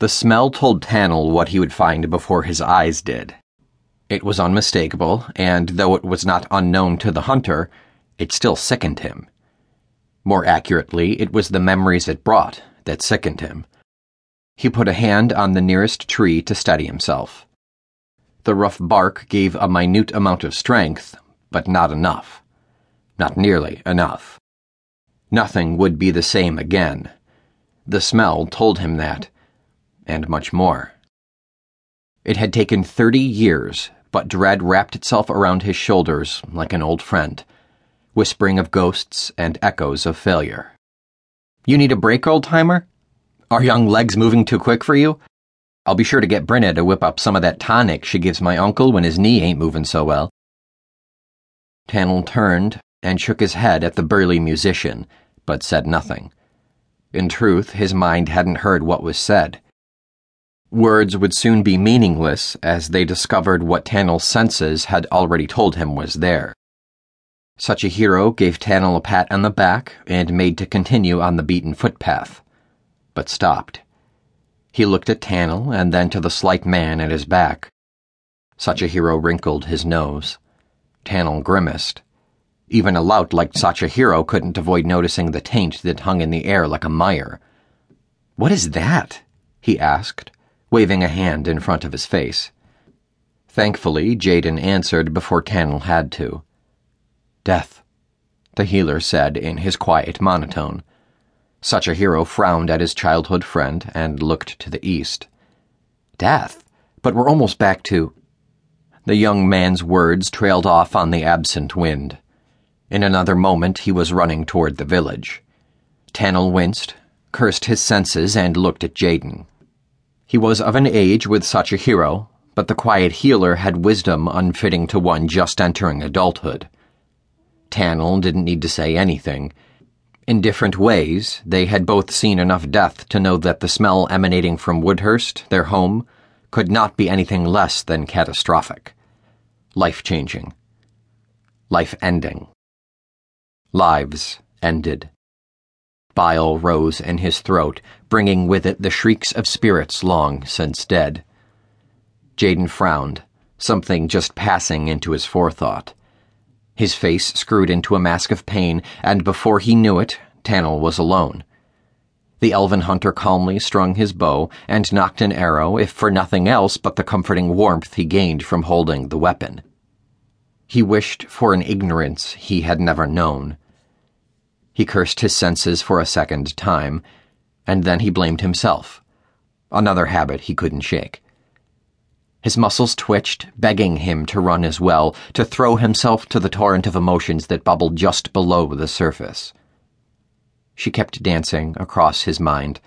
The smell told Tannel what he would find before his eyes did. It was unmistakable, and though it was not unknown to the hunter, it still sickened him. More accurately, it was the memories it brought that sickened him. He put a hand on the nearest tree to steady himself. The rough bark gave a minute amount of strength, but not enough. Not nearly enough. Nothing would be the same again. The smell told him that and much more. It had taken thirty years, but dread wrapped itself around his shoulders like an old friend, whispering of ghosts and echoes of failure. You need a break, old timer? Are young legs moving too quick for you? I'll be sure to get Brenna to whip up some of that tonic she gives my uncle when his knee ain't moving so well. Tannel turned and shook his head at the burly musician, but said nothing. In truth, his mind hadn't heard what was said. Words would soon be meaningless as they discovered what Tannel's senses had already told him was there. Sachihiro gave Tannel a pat on the back and made to continue on the beaten footpath, but stopped. He looked at Tannel and then to the slight man at his back. Sachihiro wrinkled his nose. Tannel grimaced. Even a lout like Sachihiro couldn't avoid noticing the taint that hung in the air like a mire. What is that? he asked waving a hand in front of his face. Thankfully, Jaden answered before Tannel had to. Death, the healer said in his quiet monotone. Sachihiro frowned at his childhood friend and looked to the east. Death? But we're almost back to. The young man's words trailed off on the absent wind. In another moment, he was running toward the village. Tannel winced, cursed his senses, and looked at Jaden. He was of an age with Sachihiro, but the quiet healer had wisdom unfitting to one just entering adulthood. Tannel didn't need to say anything. In different ways, they had both seen enough death to know that the smell emanating from Woodhurst, their home, could not be anything less than catastrophic. Life changing. Life ending. Lives ended. Bile rose in his throat, bringing with it the shrieks of spirits long since dead. Jaden frowned, something just passing into his forethought. His face screwed into a mask of pain, and before he knew it, Tannel was alone. The elven hunter calmly strung his bow and nocked an arrow, if for nothing else but the comforting warmth he gained from holding the weapon. He wished for an ignorance he had never known he cursed his senses for a second time, and then he blamed himself. Another habit he couldn't shake. His muscles twitched, begging him to run as well, to throw himself to the torrent of emotions that bubbled just below the surface. She kept dancing across his mind,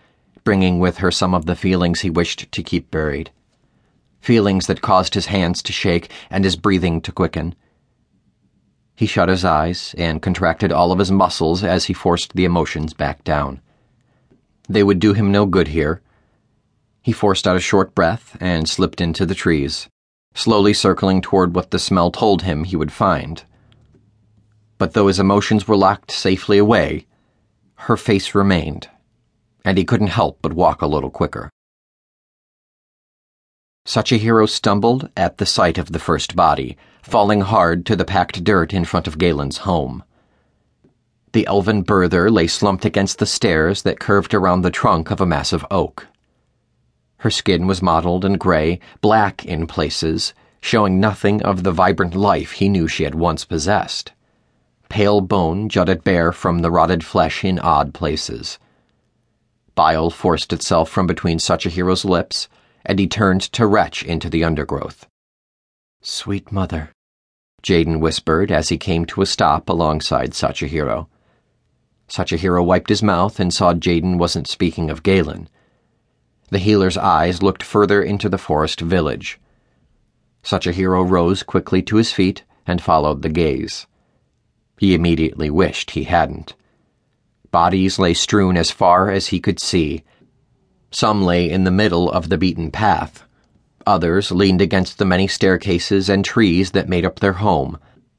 bringing with her some of the feelings he wished to keep buried. Feelings that caused his hands to shake and his breathing to quicken he shut his eyes and contracted all of his muscles as he forced the emotions back down. They would do him no good here. He forced out a short breath and slipped into the trees, slowly circling toward what the smell told him he would find. But though his emotions were locked safely away, her face remained, and he couldn't help but walk a little quicker. Sachihiro stumbled at the sight of the first body, falling hard to the packed dirt in front of Galen's home. The elven birther lay slumped against the stairs that curved around the trunk of a massive oak. Her skin was mottled and gray, black in places, showing nothing of the vibrant life he knew she had once possessed. Pale bone jutted bare from the rotted flesh in odd places. Bile forced itself from between Sachihiro's lips and he turned to retch into the undergrowth. Sweet mother, Jaden whispered as he came to a stop alongside Sachihiro. Sachihiro wiped his mouth and saw Jaden wasn't speaking of Galen. The healer's eyes looked further into the forest village. Sachihiro rose quickly to his feet and followed the gaze. He immediately wished he hadn't. Bodies lay strewn as far as he could see, some lay in the middle of the beaten path. Others leaned against the many staircases and trees that made up their home,